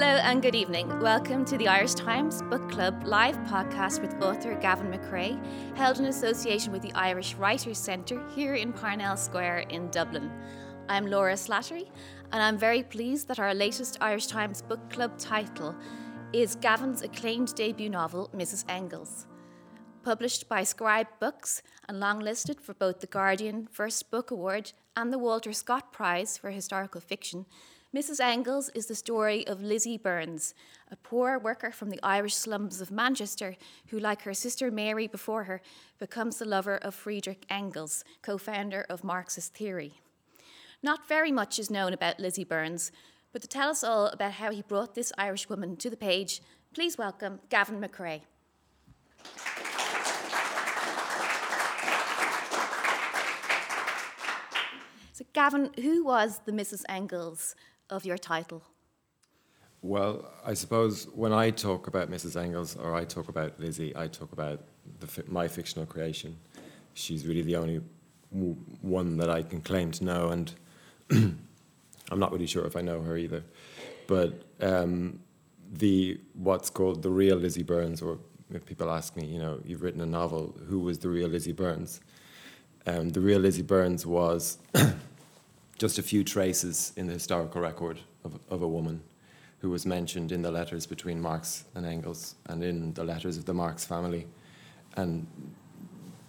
Hello and good evening. Welcome to the Irish Times Book Club live podcast with author Gavin McCrea, held in association with the Irish Writers Centre here in Parnell Square in Dublin. I'm Laura Slattery, and I'm very pleased that our latest Irish Times Book Club title is Gavin's acclaimed debut novel, Mrs. Engels. Published by Scribe Books and longlisted for both the Guardian First Book Award and the Walter Scott Prize for Historical Fiction, Mrs. Engels is the story of Lizzie Burns, a poor worker from the Irish slums of Manchester who, like her sister Mary before her, becomes the lover of Friedrich Engels, co founder of Marxist theory. Not very much is known about Lizzie Burns, but to tell us all about how he brought this Irish woman to the page, please welcome Gavin McCrea. So, Gavin, who was the Mrs. Engels of your title? Well, I suppose when I talk about Mrs. Engels or I talk about Lizzie, I talk about the, my fictional creation. She's really the only one that I can claim to know, and I'm not really sure if I know her either. But um, the what's called the real Lizzie Burns, or if people ask me, you know, you've written a novel, who was the real Lizzie Burns? Um, the real Lizzie Burns was just a few traces in the historical record of, of a woman who was mentioned in the letters between Marx and Engels and in the letters of the Marx family. And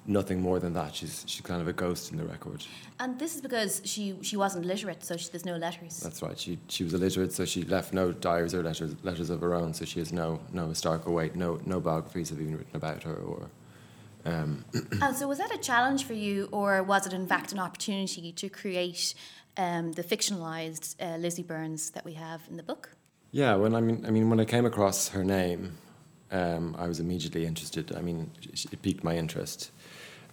nothing more than that. She's she's kind of a ghost in the record. And this is because she she wasn't literate, so she, there's no letters. That's right. She she was illiterate, so she left no diaries or letters letters of her own. So she has no no historical weight. No no biographies have been written about her or. Um. and so was that a challenge for you, or was it in fact an opportunity to create um, the fictionalized uh, Lizzie Burns that we have in the book? Yeah, when I mean I mean when I came across her name, um, I was immediately interested. I mean, it piqued my interest.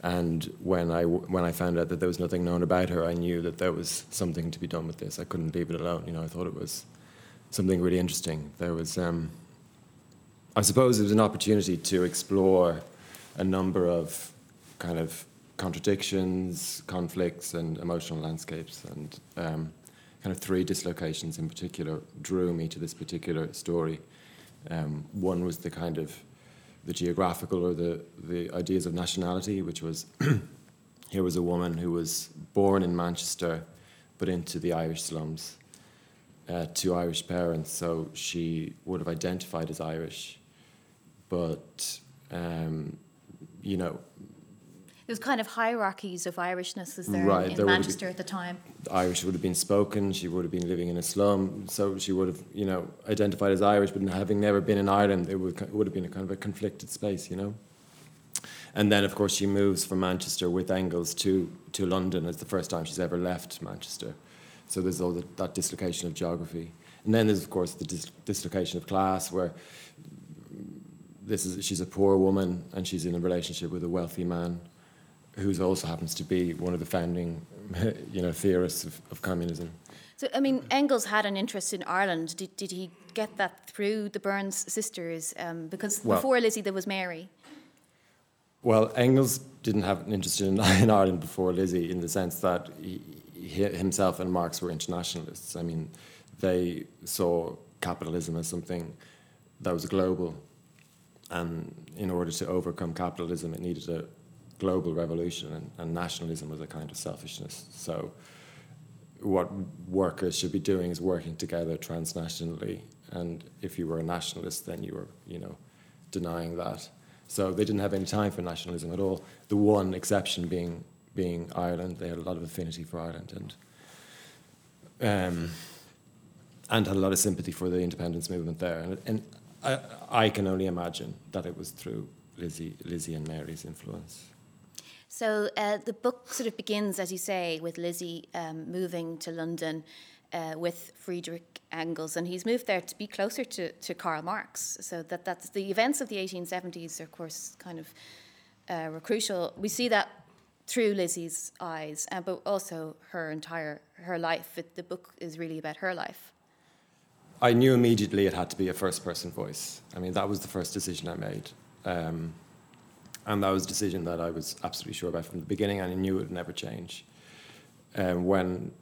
And when I, when I found out that there was nothing known about her, I knew that there was something to be done with this. I couldn't leave it alone. You know, I thought it was something really interesting. There was, um, I suppose, it was an opportunity to explore a number of kind of contradictions, conflicts, and emotional landscapes. And um, kind of three dislocations in particular drew me to this particular story. Um, one was the kind of the geographical or the, the ideas of nationality, which was here was a woman who was born in Manchester but into the Irish slums uh, to Irish parents, so she would have identified as Irish, but um, you know there's kind of hierarchies of Irishness, is there, right, in, in there Manchester been, at the time? Irish would have been spoken. She would have been living in a slum, so she would have, you know, identified as Irish, but having never been in Ireland, it would, it would have been a kind of a conflicted space, you know. And then, of course, she moves from Manchester with Engels to to London. It's the first time she's ever left Manchester. So there's all the, that dislocation of geography. And then there's, of course, the dis- dislocation of class, where this is she's a poor woman and she's in a relationship with a wealthy man who also happens to be one of the founding, you know, theorists of, of communism. So, I mean, Engels had an interest in Ireland. Did, did he get that through the Burns sisters? Um, because well, before Lizzie, there was Mary. Well, Engels didn't have an interest in, in Ireland before Lizzie, in the sense that he, he, himself and Marx were internationalists. I mean, they saw capitalism as something that was global, and in order to overcome capitalism, it needed a global revolution, and, and nationalism was a kind of selfishness. So, what workers should be doing is working together transnationally. And if you were a nationalist, then you were, you know, denying that. So they didn't have any time for nationalism at all. The one exception being being Ireland. They had a lot of affinity for Ireland and um, and had a lot of sympathy for the independence movement there. And, and I, I can only imagine that it was through Lizzie, Lizzie and Mary's influence. So uh, the book sort of begins, as you say, with Lizzie um, moving to London uh, with Friedrich Engels, and he's moved there to be closer to, to Karl Marx. So that that's the events of the 1870s, of course, kind of uh, were crucial. We see that through Lizzie's eyes, uh, but also her entire her life. It, the book is really about her life. I knew immediately it had to be a first-person voice. I mean, that was the first decision I made. Um, and that was a decision that I was absolutely sure about from the beginning, and I knew it would never change. Um, when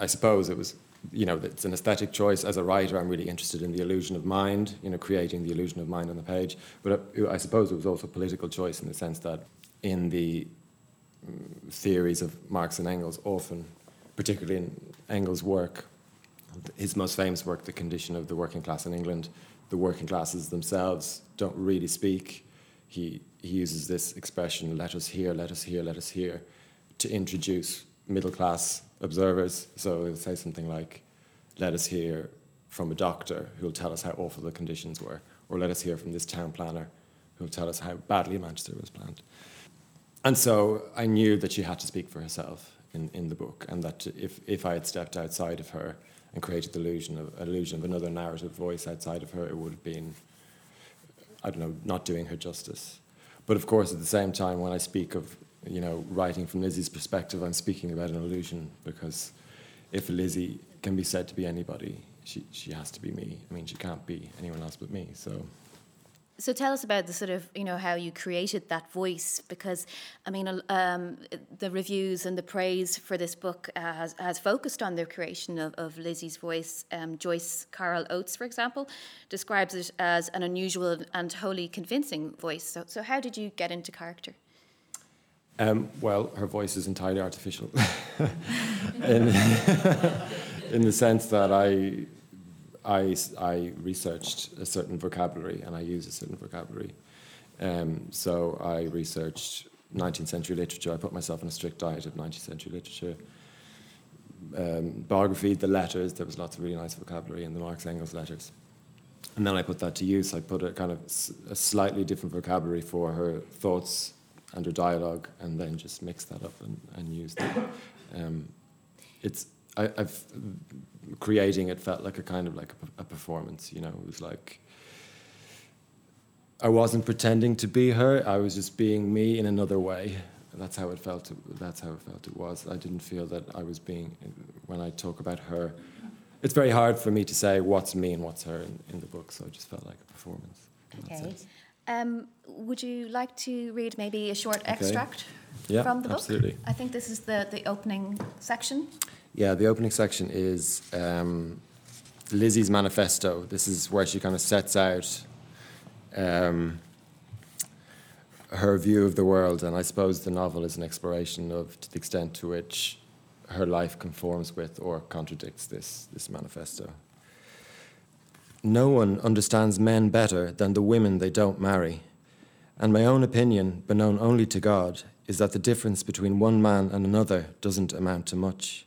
I suppose it was you know, it's an aesthetic choice. As a writer, I'm really interested in the illusion of mind, you know, creating the illusion of mind on the page. But I suppose it was also a political choice in the sense that in the mm, theories of Marx and Engels, often, particularly in Engels' work, his most famous work, The Condition of the Working Class in England, the working classes themselves don't really speak. He, he uses this expression, let us hear, let us hear, let us hear, to introduce middle class observers. So he'll say something like, let us hear from a doctor who'll tell us how awful the conditions were, or let us hear from this town planner who'll tell us how badly Manchester was planned. And so I knew that she had to speak for herself in, in the book, and that if, if I had stepped outside of her and created the illusion of, illusion of another narrative voice outside of her, it would have been, I don't know, not doing her justice. But of course, at the same time, when I speak of you know, writing from Lizzie's perspective, I'm speaking about an illusion because if Lizzie can be said to be anybody, she, she has to be me. I mean, she can't be anyone else but me. So. So tell us about the sort of you know how you created that voice because I mean um, the reviews and the praise for this book uh, has, has focused on the creation of, of Lizzie's voice. Um, Joyce Carol Oates, for example, describes it as an unusual and wholly convincing voice. So so how did you get into character? Um, well, her voice is entirely artificial, in, in the sense that I, I, I researched a certain vocabulary and I use a certain vocabulary. Um, so I researched 19th century literature. I put myself on a strict diet of 19th century literature. Um, biography, the letters, there was lots of really nice vocabulary in the Marx Engels letters. And then I put that to use. I put a kind of a slightly different vocabulary for her thoughts and her dialogue and then just mixed that up and, and use them. Um, it's I, have creating it felt like a kind of like a, a, performance. You know, it was like I wasn't pretending to be her. I was just being me in another way. That's how it felt. That's how it felt. It was. I didn't feel that I was being when I talk about her. It's very hard for me to say what's me and what's her in, in the book. So it just felt like a performance. Okay. Um, would you like to read maybe a short okay. extract yeah, from the book? Absolutely. I think this is the, the opening section. Yeah, the opening section is um, Lizzie's manifesto. This is where she kind of sets out um, her view of the world, and I suppose the novel is an exploration of to the extent to which her life conforms with or contradicts this, this manifesto. No one understands men better than the women they don't marry. And my own opinion, but known only to God, is that the difference between one man and another doesn't amount to much.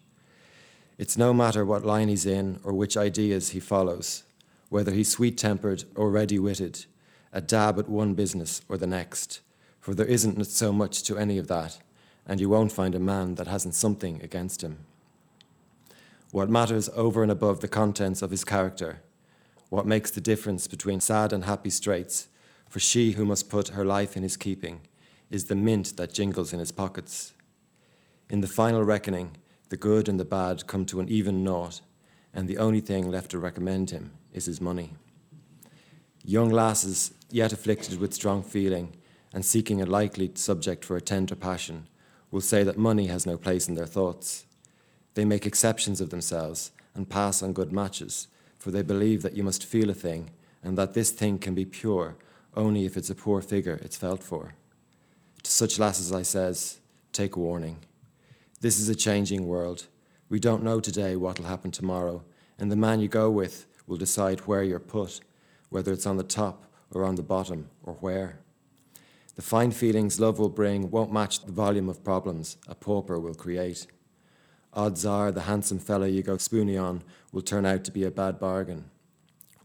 It's no matter what line he's in or which ideas he follows, whether he's sweet tempered or ready witted, a dab at one business or the next, for there isn't so much to any of that, and you won't find a man that hasn't something against him. What matters over and above the contents of his character what makes the difference between sad and happy straits for she who must put her life in his keeping is the mint that jingles in his pockets. In the final reckoning, the good and the bad come to an even naught, and the only thing left to recommend him is his money. Young lasses, yet afflicted with strong feeling and seeking a likely subject for a tender passion, will say that money has no place in their thoughts. They make exceptions of themselves and pass on good matches for they believe that you must feel a thing, and that this thing can be pure only if it's a poor figure it's felt for. To such lasses I says, take warning. This is a changing world. We don't know today what'll happen tomorrow, and the man you go with will decide where you're put, whether it's on the top or on the bottom, or where. The fine feelings love will bring won't match the volume of problems a pauper will create odds are the handsome fellow you go spoony on will turn out to be a bad bargain,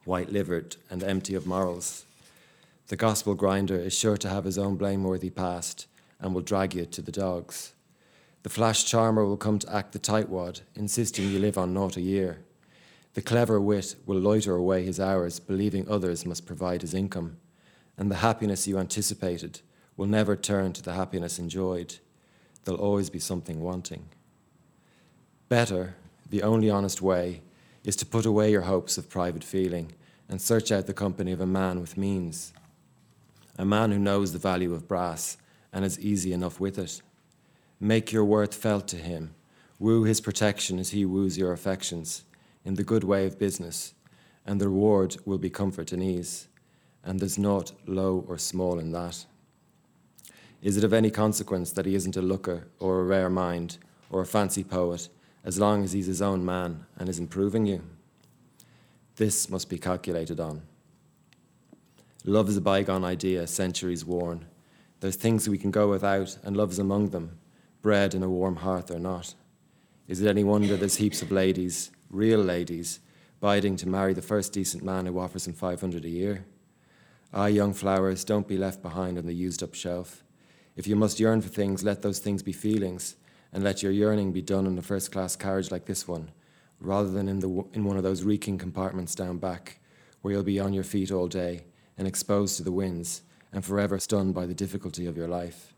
white livered and empty of morals. The gospel grinder is sure to have his own blameworthy past and will drag you to the dogs. The flash charmer will come to act the tightwad, insisting you live on naught a year. The clever wit will loiter away his hours, believing others must provide his income. And the happiness you anticipated will never turn to the happiness enjoyed. There'll always be something wanting. Better, the only honest way, is to put away your hopes of private feeling and search out the company of a man with means. A man who knows the value of brass and is easy enough with it. Make your worth felt to him. Woo his protection as he woos your affections. in the good way of business, and the reward will be comfort and ease, and there's naught low or small in that. Is it of any consequence that he isn't a looker or a rare mind or a fancy poet, as long as he's his own man and is improving you? This must be calculated on. Love is a bygone idea, centuries worn. There's things we can go without, and love's among them, bread and a warm hearth or not. Is it any wonder there's heaps of ladies, real ladies, biding to marry the first decent man who offers them 500 a year? Ah, young flowers, don't be left behind on the used up shelf. If you must yearn for things, let those things be feelings, and let your yearning be done in a first class carriage like this one, rather than in, the, in one of those reeking compartments down back, where you'll be on your feet all day and exposed to the winds and forever stunned by the difficulty of your life.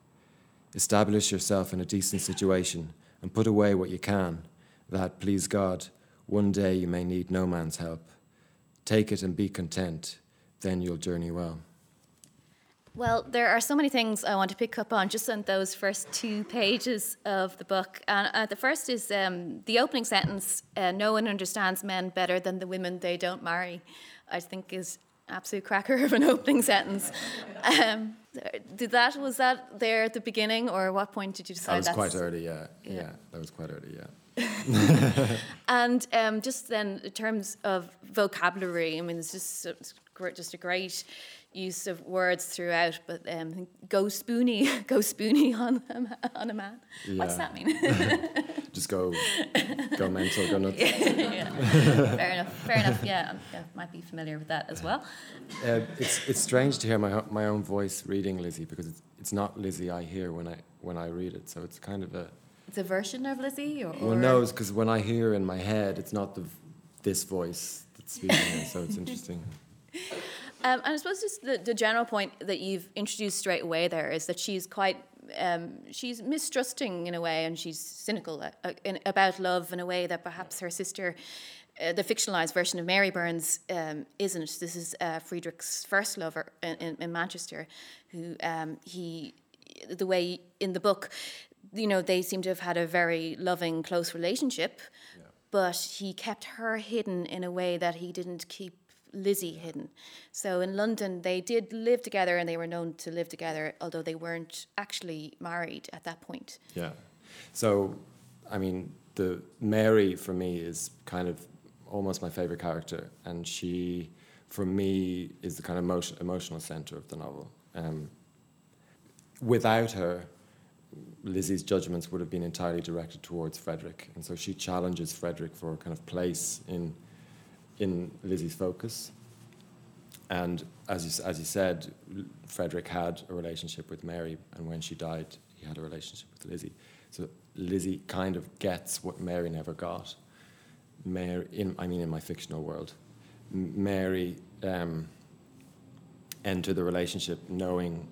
Establish yourself in a decent situation and put away what you can, that, please God, one day you may need no man's help. Take it and be content, then you'll journey well. Well, there are so many things I want to pick up on just on those first two pages of the book. And uh, the first is um, the opening sentence uh, No one understands men better than the women they don't marry, I think is absolute cracker of an opening sentence. Um, did that was that there at the beginning, or at what point did you decide? That was quite early. Yeah. yeah, yeah, that was quite early. Yeah. and um, just then, in terms of vocabulary, I mean, it's just it's just a great use of words throughout, but um, go spoony, go spoony on a, on a man. Yeah. What does that mean? Just go, go mental, go nuts. yeah. Fair enough. Fair enough. Yeah, I might be familiar with that as well. Uh, it's it's strange to hear my my own voice reading Lizzie because it's it's not Lizzie I hear when I when I read it. So it's kind of a. It's a version of Lizzie, or. Well, no, because when I hear in my head, it's not the this voice that's speaking, so it's interesting. Um, and I suppose just the, the general point that you've introduced straight away there is that she's quite um, she's mistrusting in a way, and she's cynical uh, uh, in, about love in a way that perhaps her sister, uh, the fictionalized version of Mary Burns, um, isn't. This is uh, Friedrich's first lover in, in, in Manchester, who um, he, the way in the book, you know, they seem to have had a very loving, close relationship, yeah. but he kept her hidden in a way that he didn't keep Lizzie hidden. So in London, they did live together and they were known to live together, although they weren't actually married at that point. Yeah. So, I mean, the Mary for me is kind of almost my favorite character, and she, for me, is the kind of emotion, emotional center of the novel. Um, without her, Lizzie's judgments would have been entirely directed towards Frederick, and so she challenges Frederick for a kind of place in in Lizzie's focus. And as you, as you said, Frederick had a relationship with Mary, and when she died, he had a relationship with Lizzie. So Lizzie kind of gets what Mary never got. Mary, in, I mean, in my fictional world, Mary um, entered the relationship knowing,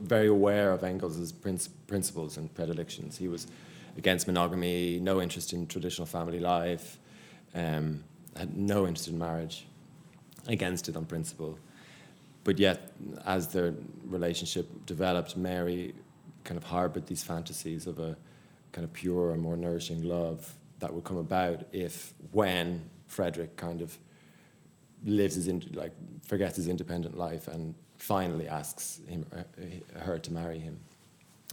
very aware of Engels's principles and predilections. He was against monogamy, no interest in traditional family life. Um, had no interest in marriage, against it on principle. But yet, as their relationship developed, Mary kind of harbored these fantasies of a kind of pure and more nourishing love that would come about if, when Frederick kind of lives his in, like forgets his independent life and finally asks him uh, her to marry him,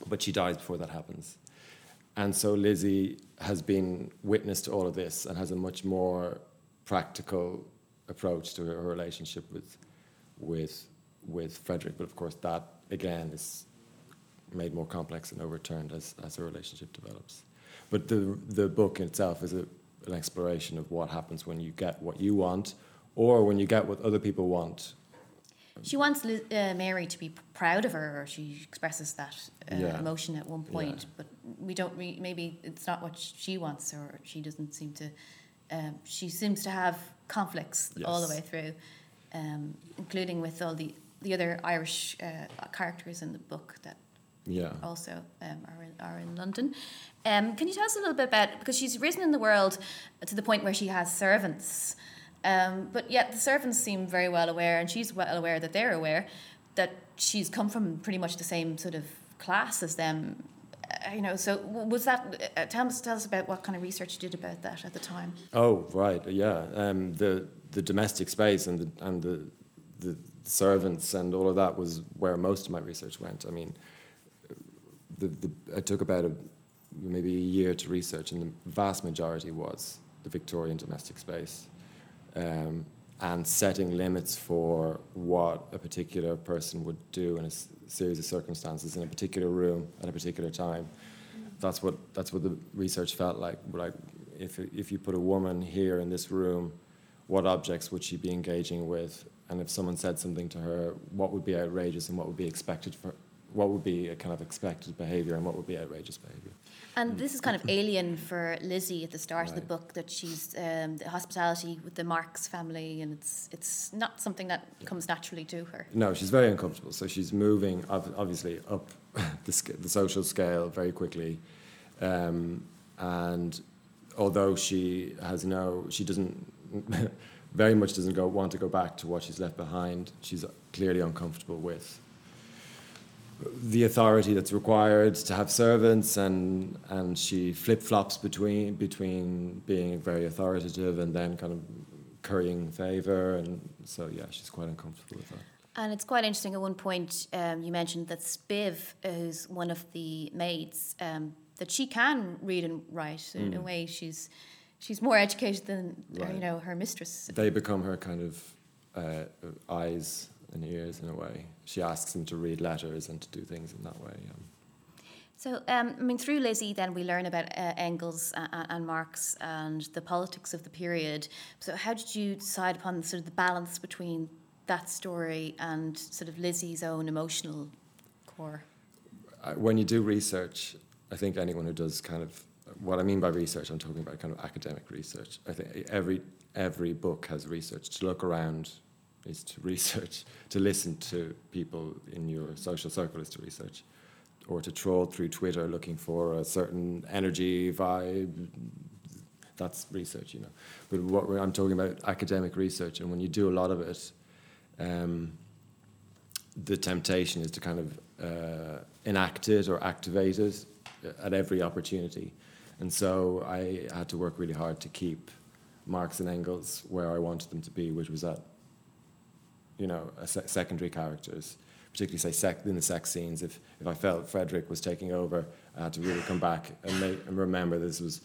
but she dies before that happens, and so Lizzie has been witness to all of this and has a much more practical approach to her relationship with with with Frederick. But of course, that again is made more complex and overturned as as her relationship develops. But the the book itself is a, an exploration of what happens when you get what you want, or when you get what other people want. She wants uh, Mary to be proud of her, or she expresses that uh, yeah. emotion at one point. Yeah. But we don't. Re- maybe it's not what she wants, or she doesn't seem to um, she seems to have conflicts yes. all the way through, um, including with all the, the other Irish uh, characters in the book that yeah. also um, are, in, are in London. Um, can you tell us a little bit about because she's risen in the world to the point where she has servants, um, but yet the servants seem very well aware, and she's well aware that they're aware that she's come from pretty much the same sort of class as them. Uh, uh, you know, so was that? Uh, tell us, tell us about what kind of research you did about that at the time. Oh, right, yeah. Um, the the domestic space and the and the the servants and all of that was where most of my research went. I mean, the, the I took about a maybe a year to research, and the vast majority was the Victorian domestic space. Um, and setting limits for what a particular person would do in a s- series of circumstances in a particular room at a particular time. That's what that's what the research felt like. Like if if you put a woman here in this room, what objects would she be engaging with? And if someone said something to her, what would be outrageous and what would be expected for what would be a kind of expected behavior and what would be outrageous behavior. And this is kind of alien for Lizzie at the start of the book that she's um, the hospitality with the Marx family, and it's it's not something that comes naturally to her. No, she's very uncomfortable. So she's moving, obviously, up the, sc- the social scale very quickly. Um, and although she has no, she doesn't, very much doesn't go, want to go back to what she's left behind, she's clearly uncomfortable with the authority that's required to have servants and and she flip flops between between being very authoritative and then kind of currying favor and so yeah she's quite uncomfortable with that And it's quite interesting. At one point, um, you mentioned that Spiv, who's one of the maids, um, that she can read and write. In a way, she's she's more educated than uh, you know her mistress. they become her kind of uh, eyes and ears in a way she asks them to read letters and to do things in that way um, So, um, I mean, through Lizzie, then we learn about uh, Engels and, and Marx and the politics of the period. So, how did you decide upon sort of the balance between that story and sort of Lizzie's own emotional core? When you do research, I think anyone who does kind of what I mean by research, I'm talking about kind of academic research. I think every every book has research. To look around is to research. To listen to people in your social circle is to research, or to troll through Twitter looking for a certain energy vibe. That's research, you know. But what I'm talking about academic research, and when you do a lot of it. Um, the temptation is to kind of uh, enact it or activate it at every opportunity. And so I had to work really hard to keep Marx and Engels where I wanted them to be, which was at, you know, se- secondary characters, particularly say sec- in the sex scenes. If, if I felt Frederick was taking over, I had to really come back and, make, and remember this was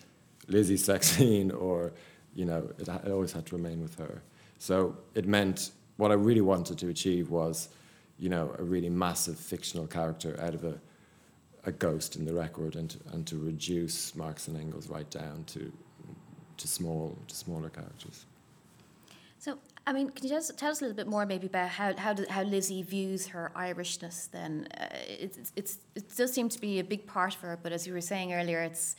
Lizzie's sex scene or, you know, it, it always had to remain with her. So it meant what I really wanted to achieve was, you know, a really massive fictional character out of a, a ghost in the record and to, and to reduce Marx and Engels right down to, to small to smaller characters. So, I mean, can you just tell us a little bit more maybe about how how, do, how Lizzie views her Irishness? Then uh, it's, it's it does seem to be a big part of her, but as you were saying earlier, it's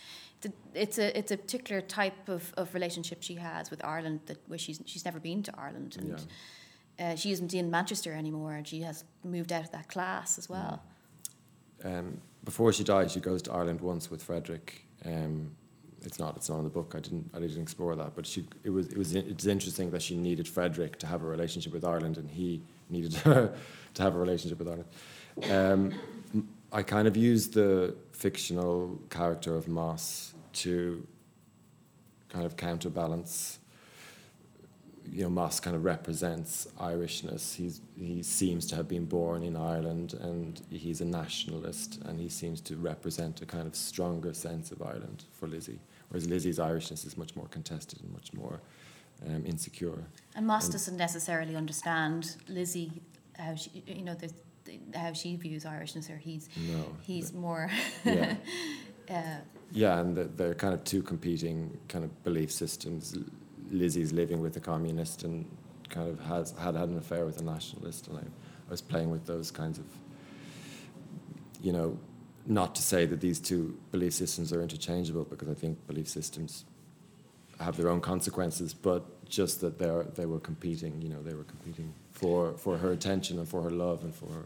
it's a it's a particular type of, of relationship she has with Ireland that where she's she's never been to Ireland and. Uh, she isn't in Manchester anymore, and she has moved out of that class as well. Um, before she dies, she goes to Ireland once with Frederick. Um, it's not it's not in the book. I didn't I didn't explore that, but she it was it was it's interesting that she needed Frederick to have a relationship with Ireland, and he needed her to have a relationship with Ireland. Um, I kind of used the fictional character of Moss to kind of counterbalance. You know, Moss kind of represents Irishness. He's he seems to have been born in Ireland, and he's a nationalist, and he seems to represent a kind of stronger sense of Ireland for Lizzie. Whereas Lizzie's Irishness is much more contested and much more um, insecure. And Moss And- doesn't necessarily understand Lizzie how she you know the, the how she views Irishness, or he's No, he's more. yeah. uh, Yeah, and the- they're kind of two competing kind of belief systems. Lizzie's living with a communist and kind of has had had an affair with a nationalist, and I, I was playing with those kinds of, you know, not to say that these two belief systems are interchangeable because I think belief systems have their own consequences, but just that they they were competing. You know, they were competing for for her attention and for her love and for her.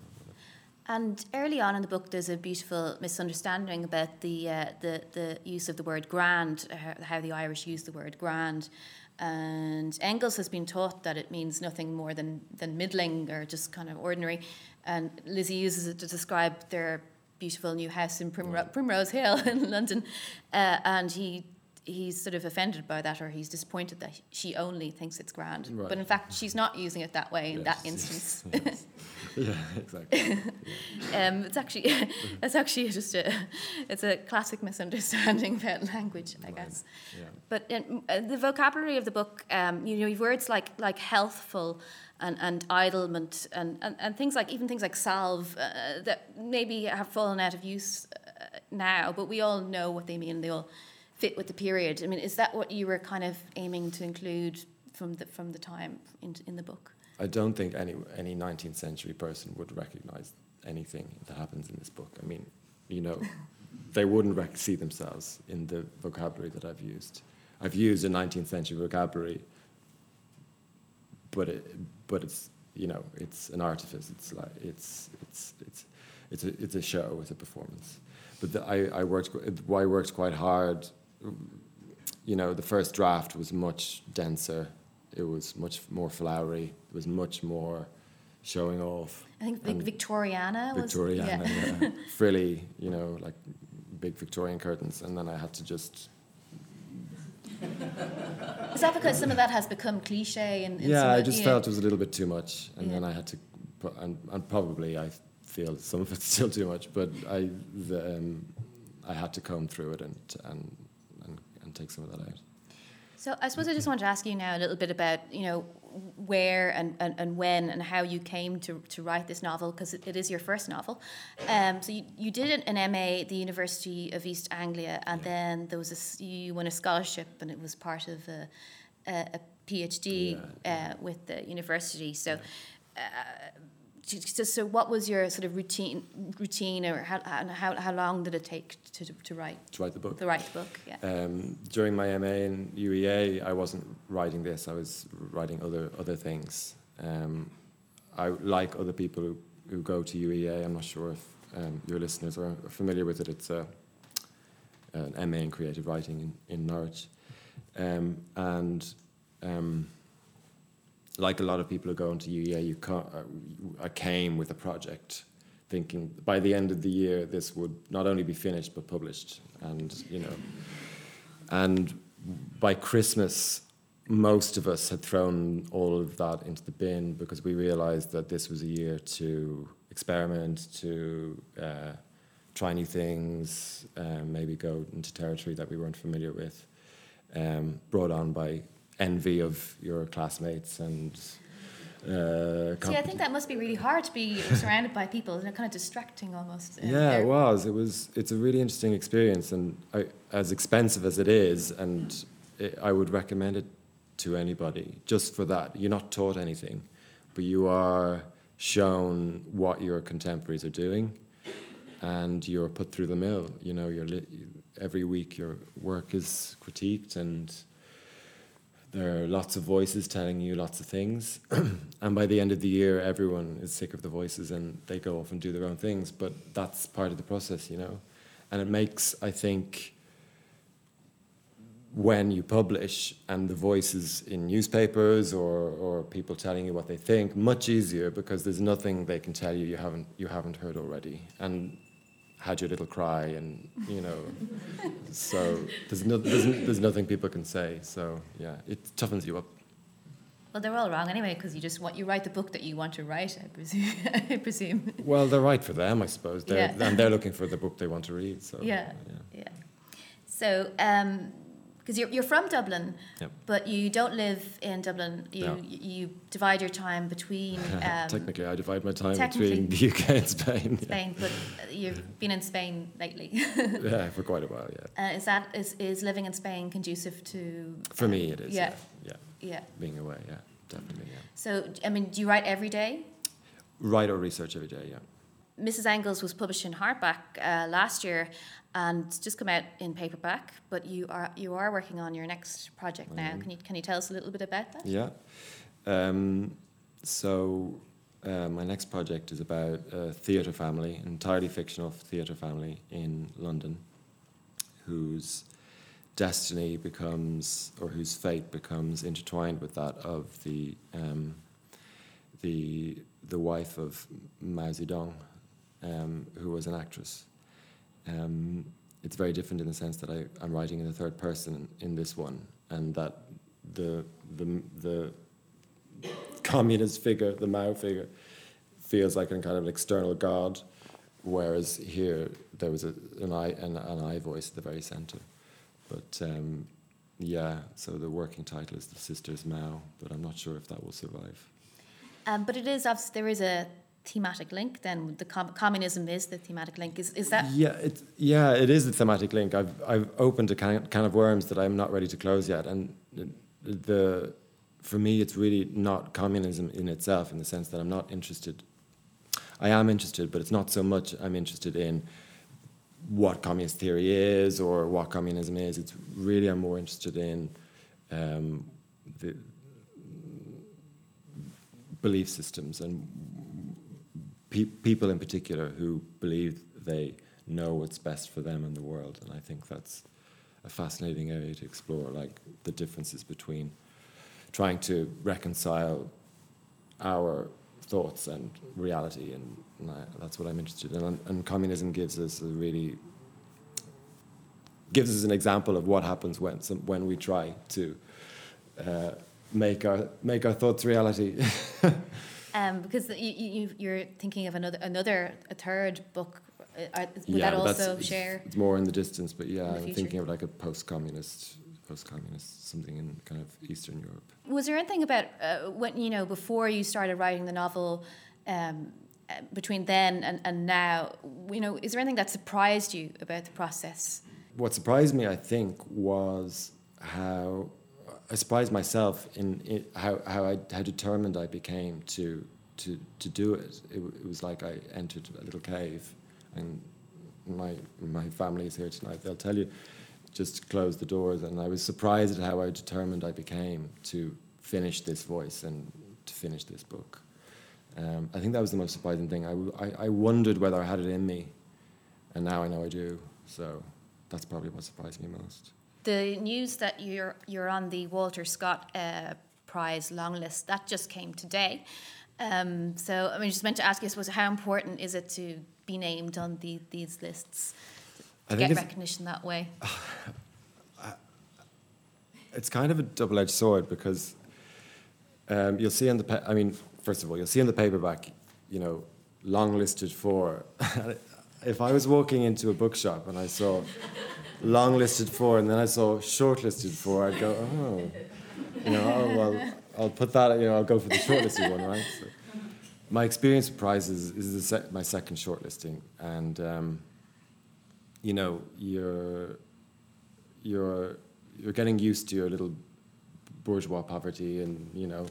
And early on in the book, there's a beautiful misunderstanding about the uh, the the use of the word grand, how the Irish use the word grand. And Engels has been taught that it means nothing more than, than middling or just kind of ordinary. And Lizzie uses it to describe their beautiful new house in Primro- Primrose Hill in London, uh, and he he's sort of offended by that or he's disappointed that she only thinks it's grand Right. but in fact she's not using it that way in that instance yes, yes. Yeah, exactly. um, it's actually it's actually just a it's a classic misunderstanding about language I Right. guess Yeah. but um, uh, the vocabulary of the book um, you know you've words like like healthful and, and idlement and, and, and things like even things like salve uh, that maybe have fallen out of use uh, now but we all know what they mean they all fit with the period I mean is that what you were kind of aiming to include from the from the time in, in the book I don't think any any 19th century person would recognize anything that happens in this book. I mean, you know, they wouldn't rec- see themselves in the vocabulary that I've used. I've used a 19th century vocabulary, but it, but it's you know it's an artifice. It's like it's it's it's it's a it's a show. It's a performance. But the, I I worked I worked quite hard. You know, the first draft was much denser. It was much more flowery. It was much more showing off. I think And Victoriana was Victoriana, yeah. yeah. frilly, you know, like big Victorian curtains, and then I had to just Is that because some of that has become cliche? And, and yeah, I just felt it was a little bit too much, and Yeah. then I had to, put, and, and probably I feel some of it's still too much, but I the, um, I had to comb through it and and and, and take some of that out. So I suppose I just wanted to ask you now a little bit about you know where and, and, and when and how you came to, to write this novel because it, it is your first novel. Um, so you, you did an MA at the University of East Anglia and then there was a, you won a scholarship and it was part of a, a, a PhD Yeah, Uh, with the university. So. Uh, so, so what was your sort of routine routine or how, how, how long did it take to, to write To write the book. the right book yeah Um, during my MA in UEA, I wasn't writing this. I was writing other other things. Um, I like other people who, who go to UEA. I'm not sure if um, your listeners are familiar with it. It's a, an MA in creative writing in, in Norwich, um, and um, like a lot of people who go into UEA, you ca- uh, I came with a project, thinking by the end of the year this would not only be finished but published, and you know, and by Christmas, most of us had thrown all of that into the bin because we realized that this was a year to experiment, to uh, try new things, um, maybe go into territory that we weren't familiar with, um, brought on by envy of your classmates and. Uh, See, I think that must be really hard to be surrounded by people. They're kind of distracting almost. Yeah, it was. It was. It's a really interesting experience, and I, as expensive as it is, and it, I would recommend it to anybody just for that. You're not taught anything, but you are shown what your contemporaries are doing, and you're put through the mill. You know, you're li- every week your work is critiqued and. There are lots of voices telling you lots of things, and by the end of the year, everyone is sick of the voices and they go off and do their own things. But that's part of the process, you know, and it makes I think when you publish and the voices in newspapers or, or people telling you what they think much easier because there's nothing they can tell you you haven't you haven't heard already. And had your little cry and you know so there's no there's, there's nothing people can say so yeah it toughens you up Well, they're all wrong anyway because you just want you write the book that you want to write. I presume. I presume. well they're right for them I suppose they're, Yeah. and they're looking for the book they want to read so Yeah. yeah. Yeah. So, um, because you're you're from Dublin, Yep. but you don't live in Dublin. You No. you, divide your time between um, technically I divide my time between the UK and Spain yeah. Spain, but uh, you've been in Spain lately. yeah for quite a while yeah uh, is that is, is living in Spain conducive to? for uh, me it is Yeah. yeah, yeah. Yeah. being away yeah definitely yeah So, I mean, do you write every day? write or research every day yeah Mrs. Engels was published in hardback uh, last year and just come out in paperback. But you are you are working on your next project now. Can you can you tell us a little bit about that? Yeah. Um, so uh, my next project is about a theatre family, an entirely fictional theatre family in London, whose destiny becomes, or whose fate becomes intertwined with that of the um, the the wife of Mao Zedong, um, who was an actress um, it's very different in the sense that I, I'm writing in the third person in this one, and that the the the communist figure, the Mao figure, feels like a kind of an external god, whereas here there was a, an I an, an I voice at the very center. But um, yeah, so the working title is The Sisters Mao, but I'm not sure if that will survive. Um, but it is there is a thematic link. Then the com- communism is the thematic link. Is is that? Yeah, it yeah it is a thematic link. I've I've opened a can, can of worms that I'm not ready to close yet, and the for me it's really not communism in itself in the sense that I'm not interested. I am interested, but it's not so much I'm interested in what communist theory is or what communism is. It's really I'm more interested in um, the belief systems and pe- people in particular who believe they know what's best for them and the world. And I think that's a fascinating area to explore, like the differences between trying to reconcile our thoughts and reality, and, and I, that's what I'm interested in. And, and, communism gives us a really gives us an example of what happens when some, when we try to uh, make our make our thoughts reality. um, because you, you are thinking of another another a third book. Uh, would yeah, that also share? It's more in the distance, but yeah, I'm thinking of like a post-communist post-communist, something in kind of Eastern Europe. Was there anything about uh, when you know before you started writing the novel? Um, uh, between then and, and now, you know, is there anything that surprised you about the process? What surprised me, I think, was how I surprised myself in, how how, I, how determined I became to to to do it. it. It was like I entered a little cave, and my my family is here tonight. They'll tell you just close the doors. And I was surprised at how determined I became to finish this voice and to finish this book. Um, I think that was the most surprising thing. I, I, I, wondered whether I had it in me, and now I know I do. So that's probably what surprised me most. The news that you're you're on the Walter Scott uh, Prize long list that just came today. Um, so I mean, just meant to ask you, I suppose, how important is it to be named on the, these lists? I get recognition that way? It's kind of a double-edged sword because um, you'll see in the. Pa- I mean, first of all, you'll see in the paperback, you know, long listed for. if I was walking into a bookshop and I saw long listed for, and then I saw shortlisted for, I'd go, oh, you know, oh, well, I'll put that. You know, I'll go for the shortlisted one, right? So my experience with prizes is sec- my second shortlisting, and. Um, you know you're you're you're getting used to your little bourgeois poverty and you know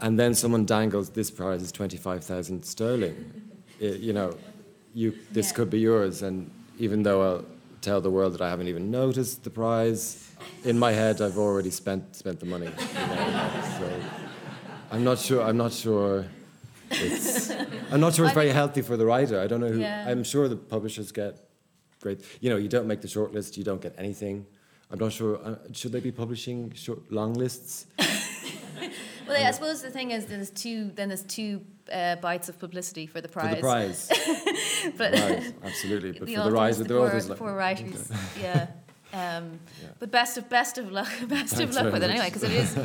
and then someone dangles this prize is 25,000 sterling it, you know you this yeah. could be yours and even though I'll tell the world that I haven't even noticed the prize in my head I've already spent spent the money you know, so I'm not sure I'm not sure it's I'm not sure it's very healthy for the writer I don't know who yeah. I'm sure the publishers get great. You know, you don't make the short list, you don't get anything. I'm not sure. Uh, should they be publishing short, long lists? Well, I suppose the thing is, there's two. Then there's two uh, bites of publicity for the prize. For the prize. but right, absolutely. But the for the rise of the, the authors, like, writers, okay. yeah. Um, yeah. But best of best of luck, best Thanks of luck with it anyway, because it is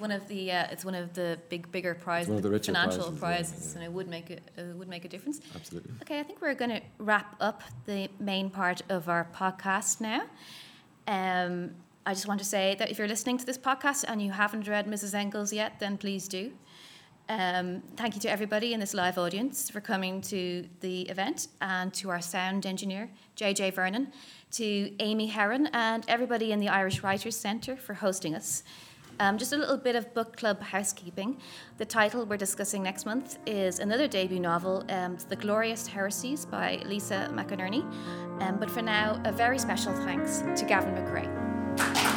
it's one of the uh, it's one of the big bigger prizes, the financial prizes, prizes yeah, yeah. and it would make it uh, would make a difference. Absolutely. Okay, I think we're going to wrap up the main part of our podcast now. Um, I just want to say that if you're listening to this podcast and you haven't read Mrs. Engels yet, then please do. Um, thank you to everybody in this live audience for coming to the event and to our sound engineer, JJ Vernon, to Amy Heron, and everybody in the Irish Writers Centre for hosting us. Um, just a little bit of book club housekeeping. The title we're discussing next month is another debut novel, um, The Glorious Heresies by Lisa McInerney. Um, but for now, a very special thanks to Gavin McCrea. Thank you.